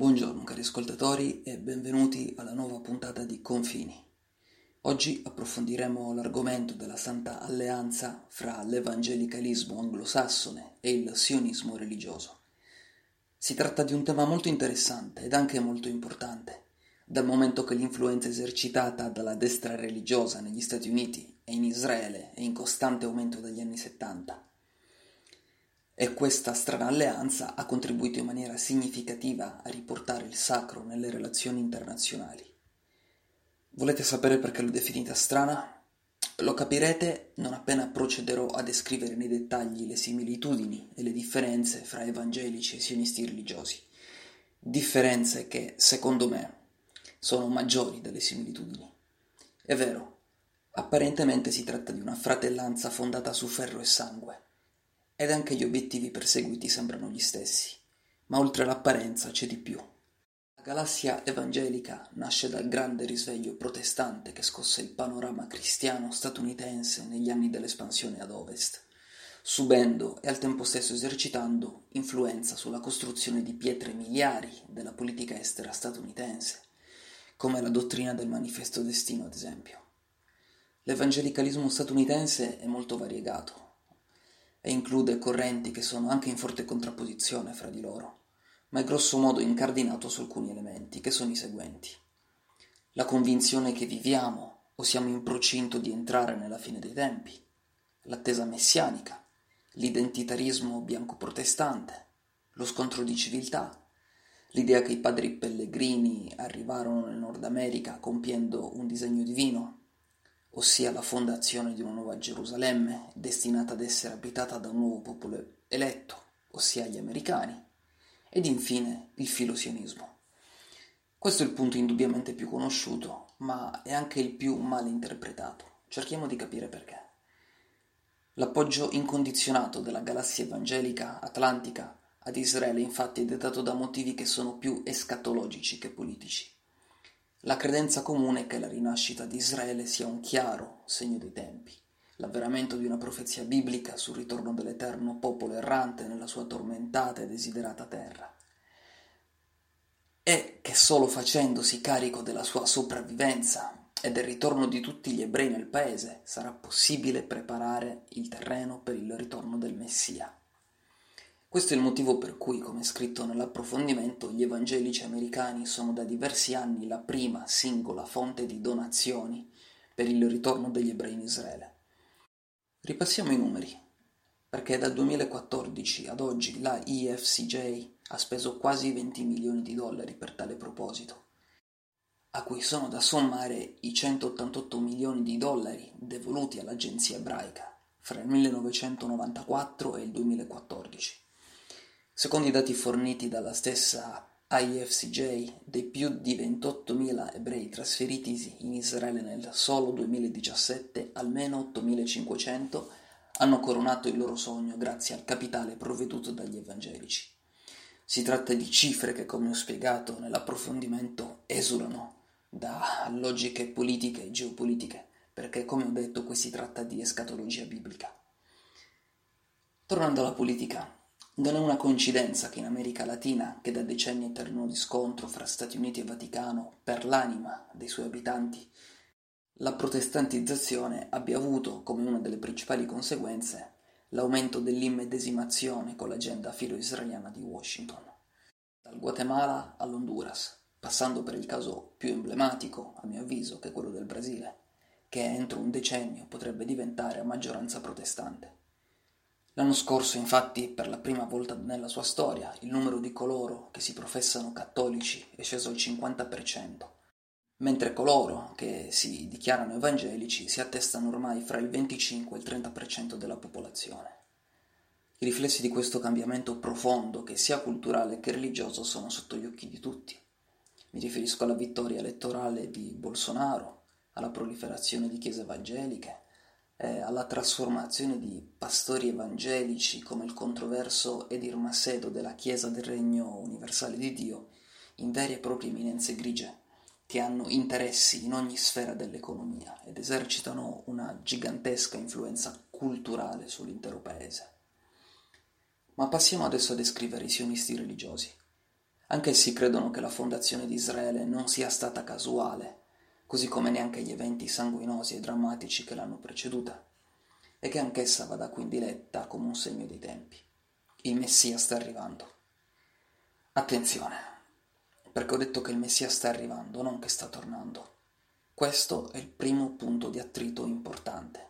Buongiorno cari ascoltatori e benvenuti alla nuova puntata di Confini. Oggi approfondiremo l'argomento della Santa Alleanza fra l'evangelicalismo anglosassone e il sionismo religioso. Si tratta di un tema molto interessante ed anche molto importante, dal momento che l'influenza esercitata dalla destra religiosa negli Stati Uniti e in Israele è in costante aumento dagli anni 70 e questa strana alleanza ha contribuito in maniera significativa a riportare il sacro nelle relazioni internazionali. Volete sapere perché l'ho definita strana? Lo capirete non appena procederò a descrivere nei dettagli le similitudini e le differenze fra evangelici e sionisti religiosi. Differenze che, secondo me, sono maggiori delle similitudini. È vero, apparentemente si tratta di una fratellanza fondata su ferro e sangue ed anche gli obiettivi perseguiti sembrano gli stessi, ma oltre l'apparenza c'è di più. La galassia evangelica nasce dal grande risveglio protestante che scosse il panorama cristiano statunitense negli anni dell'espansione ad ovest, subendo e al tempo stesso esercitando influenza sulla costruzione di pietre miliari della politica estera statunitense, come la dottrina del manifesto destino ad esempio. L'evangelicalismo statunitense è molto variegato, e include correnti che sono anche in forte contrapposizione fra di loro, ma è grosso modo incardinato su alcuni elementi, che sono i seguenti. La convinzione che viviamo o siamo in procinto di entrare nella fine dei tempi, l'attesa messianica, l'identitarismo bianco-protestante, lo scontro di civiltà, l'idea che i padri pellegrini arrivarono nel Nord America compiendo un disegno divino, ossia la fondazione di una nuova Gerusalemme destinata ad essere abitata da un nuovo popolo eletto, ossia gli americani, ed infine il filosionismo. Questo è il punto indubbiamente più conosciuto, ma è anche il più male interpretato. Cerchiamo di capire perché. L'appoggio incondizionato della galassia evangelica atlantica ad Israele infatti è dettato da motivi che sono più escatologici che politici. La credenza comune è che la rinascita di Israele sia un chiaro segno dei tempi, l'avveramento di una profezia biblica sul ritorno dell'eterno popolo errante nella sua tormentata e desiderata terra, e che solo facendosi carico della sua sopravvivenza e del ritorno di tutti gli ebrei nel paese sarà possibile preparare il terreno per il ritorno del Messia. Questo è il motivo per cui, come scritto nell'approfondimento, gli evangelici americani sono da diversi anni la prima singola fonte di donazioni per il ritorno degli ebrei in Israele. Ripassiamo i numeri, perché dal 2014 ad oggi la EFCJ ha speso quasi 20 milioni di dollari per tale proposito, a cui sono da sommare i 188 milioni di dollari devoluti all'agenzia ebraica fra il 1994 e il 2014. Secondo i dati forniti dalla stessa IFCJ, dei più di 28.000 ebrei trasferitisi in Israele nel solo 2017, almeno 8.500 hanno coronato il loro sogno grazie al capitale provveduto dagli evangelici. Si tratta di cifre che, come ho spiegato nell'approfondimento, esulano da logiche politiche e geopolitiche, perché, come ho detto, qui si tratta di escatologia biblica. Tornando alla politica, non è una coincidenza che in America Latina, che da decenni è terreno di scontro fra Stati Uniti e Vaticano per l'anima dei suoi abitanti, la protestantizzazione abbia avuto come una delle principali conseguenze l'aumento dell'immedesimazione con l'agenda filo-israeliana di Washington. Dal Guatemala all'Honduras, passando per il caso più emblematico, a mio avviso, che è quello del Brasile, che entro un decennio potrebbe diventare a maggioranza protestante. L'anno scorso, infatti, per la prima volta nella sua storia, il numero di coloro che si professano cattolici è sceso al 50%, mentre coloro che si dichiarano evangelici si attestano ormai fra il 25 e il 30% della popolazione. I riflessi di questo cambiamento profondo, che sia culturale che religioso, sono sotto gli occhi di tutti. Mi riferisco alla vittoria elettorale di Bolsonaro, alla proliferazione di chiese evangeliche, eh, alla trasformazione di pastori evangelici come il controverso Edir Macedo della Chiesa del Regno Universale di Dio in vere e proprie eminenze grigie che hanno interessi in ogni sfera dell'economia ed esercitano una gigantesca influenza culturale sull'intero paese. Ma passiamo adesso a descrivere i sionisti religiosi. Anch'essi credono che la fondazione di Israele non sia stata casuale, così come neanche gli eventi sanguinosi e drammatici che l'hanno preceduta, e che anch'essa vada quindi letta come un segno dei tempi. Il Messia sta arrivando. Attenzione, perché ho detto che il Messia sta arrivando, non che sta tornando. Questo è il primo punto di attrito importante.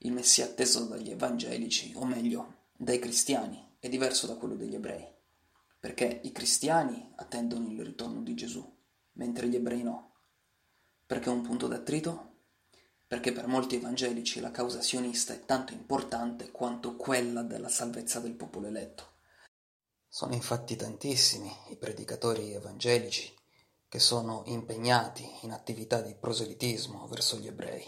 Il Messia atteso dagli evangelici, o meglio, dai cristiani, è diverso da quello degli ebrei, perché i cristiani attendono il ritorno di Gesù, mentre gli ebrei no. Perché un punto d'attrito? Perché per molti evangelici la causa sionista è tanto importante quanto quella della salvezza del popolo eletto. Sono infatti tantissimi i predicatori evangelici che sono impegnati in attività di proselitismo verso gli ebrei.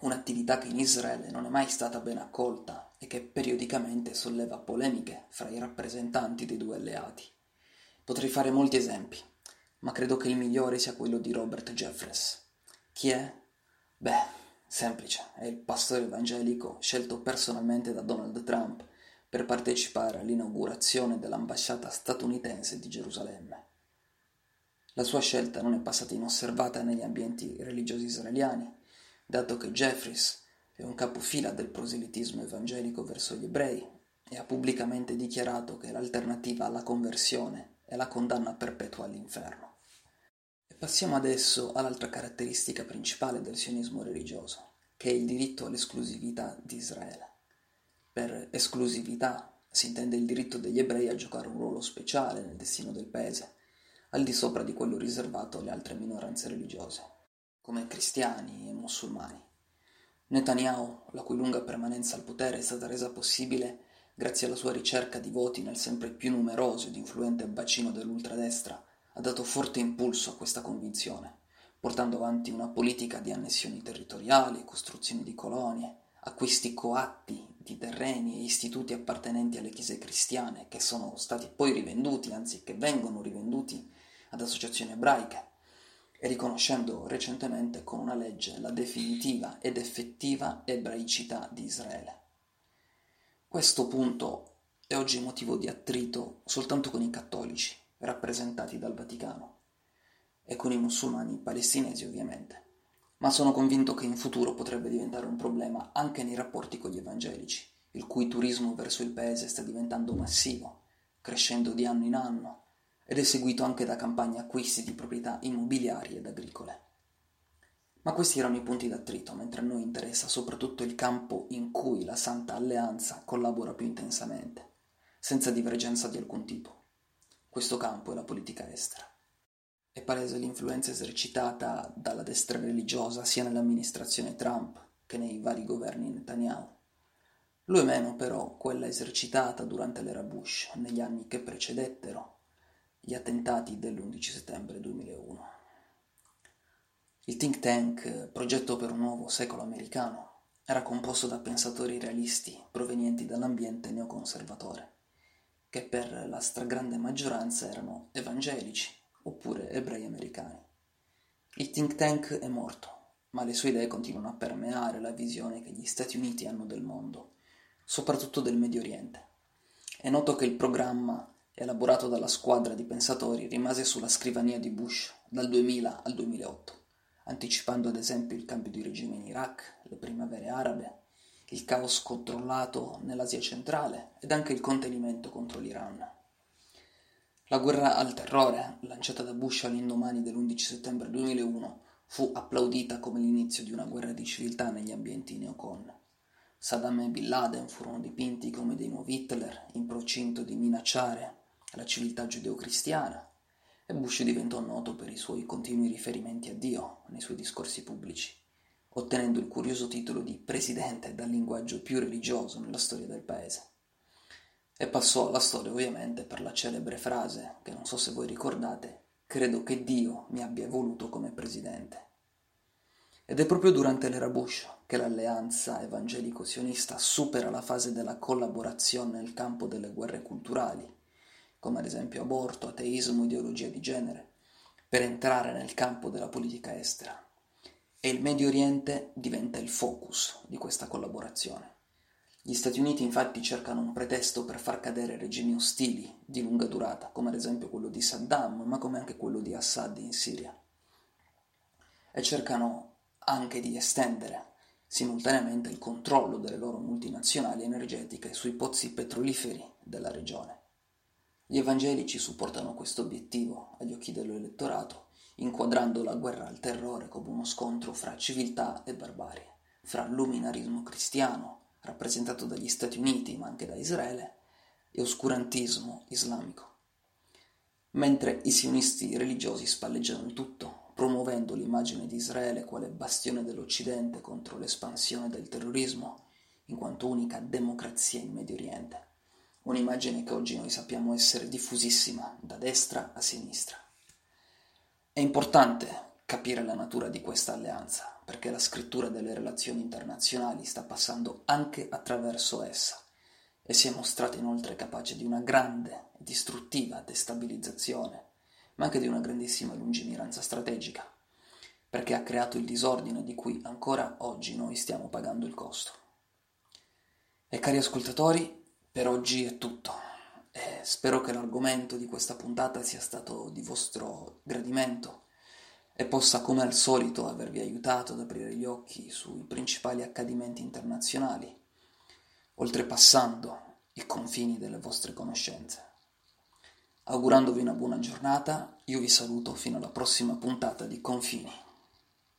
Un'attività che in Israele non è mai stata ben accolta e che periodicamente solleva polemiche fra i rappresentanti dei due alleati. Potrei fare molti esempi, ma credo che il migliore sia quello di Robert Jeffress. Chi è? Beh, semplice, è il pastore evangelico scelto personalmente da Donald Trump per partecipare all'inaugurazione dell'ambasciata statunitense di Gerusalemme. La sua scelta non è passata inosservata negli ambienti religiosi israeliani, dato che Jeffries è un capofila del proselitismo evangelico verso gli ebrei e ha pubblicamente dichiarato che l'alternativa alla conversione è la condanna perpetua all'inferno. Passiamo adesso all'altra caratteristica principale del sionismo religioso, che è il diritto all'esclusività di Israele. Per esclusività si intende il diritto degli ebrei a giocare un ruolo speciale nel destino del paese, al di sopra di quello riservato alle altre minoranze religiose, come cristiani e musulmani. Netanyahu, la cui lunga permanenza al potere è stata resa possibile grazie alla sua ricerca di voti nel sempre più numeroso ed influente bacino dell'ultradestra, ha dato forte impulso a questa convinzione, portando avanti una politica di annessioni territoriali, costruzioni di colonie, acquisti coatti di terreni e istituti appartenenti alle chiese cristiane che sono stati poi rivenduti, anzi che vengono rivenduti ad associazioni ebraiche, e riconoscendo recentemente con una legge la definitiva ed effettiva ebraicità di Israele. Questo punto è oggi motivo di attrito soltanto con i cattolici, rappresentati dal Vaticano, e con i musulmani palestinesi ovviamente, ma sono convinto che in futuro potrebbe diventare un problema anche nei rapporti con gli evangelici, il cui turismo verso il paese sta diventando massivo, crescendo di anno in anno, ed è seguito anche da campagne acquisti di proprietà immobiliari ed agricole. Ma questi erano i punti d'attrito, mentre a noi interessa soprattutto il campo in cui la Santa Alleanza collabora più intensamente, senza divergenza di alcun tipo. Questo campo è la politica estera. È palese l'influenza esercitata dalla destra religiosa sia nell'amministrazione Trump che nei vari governi Netanyahu. Lo è meno però quella esercitata durante l'era Bush, negli anni che precedettero gli attentati dell'11 settembre 2001. Il think tank Progetto per un nuovo secolo americano era composto da pensatori realisti provenienti dall'ambiente neoconservatore che per la stragrande maggioranza erano evangelici oppure ebrei americani. Il think tank è morto, ma le sue idee continuano a permeare la visione che gli Stati Uniti hanno del mondo, soprattutto del Medio Oriente. È noto che il programma elaborato dalla squadra di pensatori rimase sulla scrivania di Bush dal 2000 al 2008, anticipando ad esempio il cambio di regime in Iraq, le primavere arabe, il caos controllato nell'Asia centrale ed anche il contenimento contro l'Iran. La guerra al terrore, lanciata da Bush all'indomani dell'11 settembre 2001, fu applaudita come l'inizio di una guerra di civiltà negli ambienti neocon. Saddam e Bin Laden furono dipinti come dei nuovi Hitler in procinto di minacciare la civiltà giudeo-cristiana e Bush diventò noto per i suoi continui riferimenti a Dio nei suoi discorsi pubblici ottenendo il curioso titolo di presidente dal linguaggio più religioso nella storia del paese. E passò alla storia ovviamente per la celebre frase, che non so se voi ricordate, credo che Dio mi abbia voluto come presidente. Ed è proprio durante l'era Bush che l'alleanza evangelico-sionista supera la fase della collaborazione nel campo delle guerre culturali, come ad esempio aborto, ateismo, ideologia di genere, per entrare nel campo della politica estera. E il Medio Oriente diventa il focus di questa collaborazione. Gli Stati Uniti infatti cercano un pretesto per far cadere regimi ostili di lunga durata, come ad esempio quello di Saddam, ma come anche quello di Assad in Siria. E cercano anche di estendere simultaneamente il controllo delle loro multinazionali energetiche sui pozzi petroliferi della regione. Gli evangelici supportano questo obiettivo agli occhi dell'elettorato, inquadrando la guerra al terrore come uno scontro fra civiltà e barbarie, fra luminarismo cristiano, rappresentato dagli Stati Uniti ma anche da Israele, e oscurantismo islamico. Mentre i sionisti religiosi spalleggiano il tutto, promuovendo l'immagine di Israele quale bastione dell'Occidente contro l'espansione del terrorismo, in quanto unica democrazia in Medio Oriente, un'immagine che oggi noi sappiamo essere diffusissima da destra a sinistra. È importante capire la natura di questa alleanza, perché la scrittura delle relazioni internazionali sta passando anche attraverso essa e si è mostrata inoltre capace di una grande e distruttiva destabilizzazione ma anche di una grandissima lungimiranza strategica, perché ha creato il disordine di cui ancora oggi noi stiamo pagando il costo. E cari ascoltatori, per oggi è tutto. Spero che l'argomento di questa puntata sia stato di vostro gradimento e possa, come al solito, avervi aiutato ad aprire gli occhi sui principali accadimenti internazionali, oltrepassando i confini delle vostre conoscenze. Augurandovi una buona giornata, io vi saluto fino alla prossima puntata di Confini.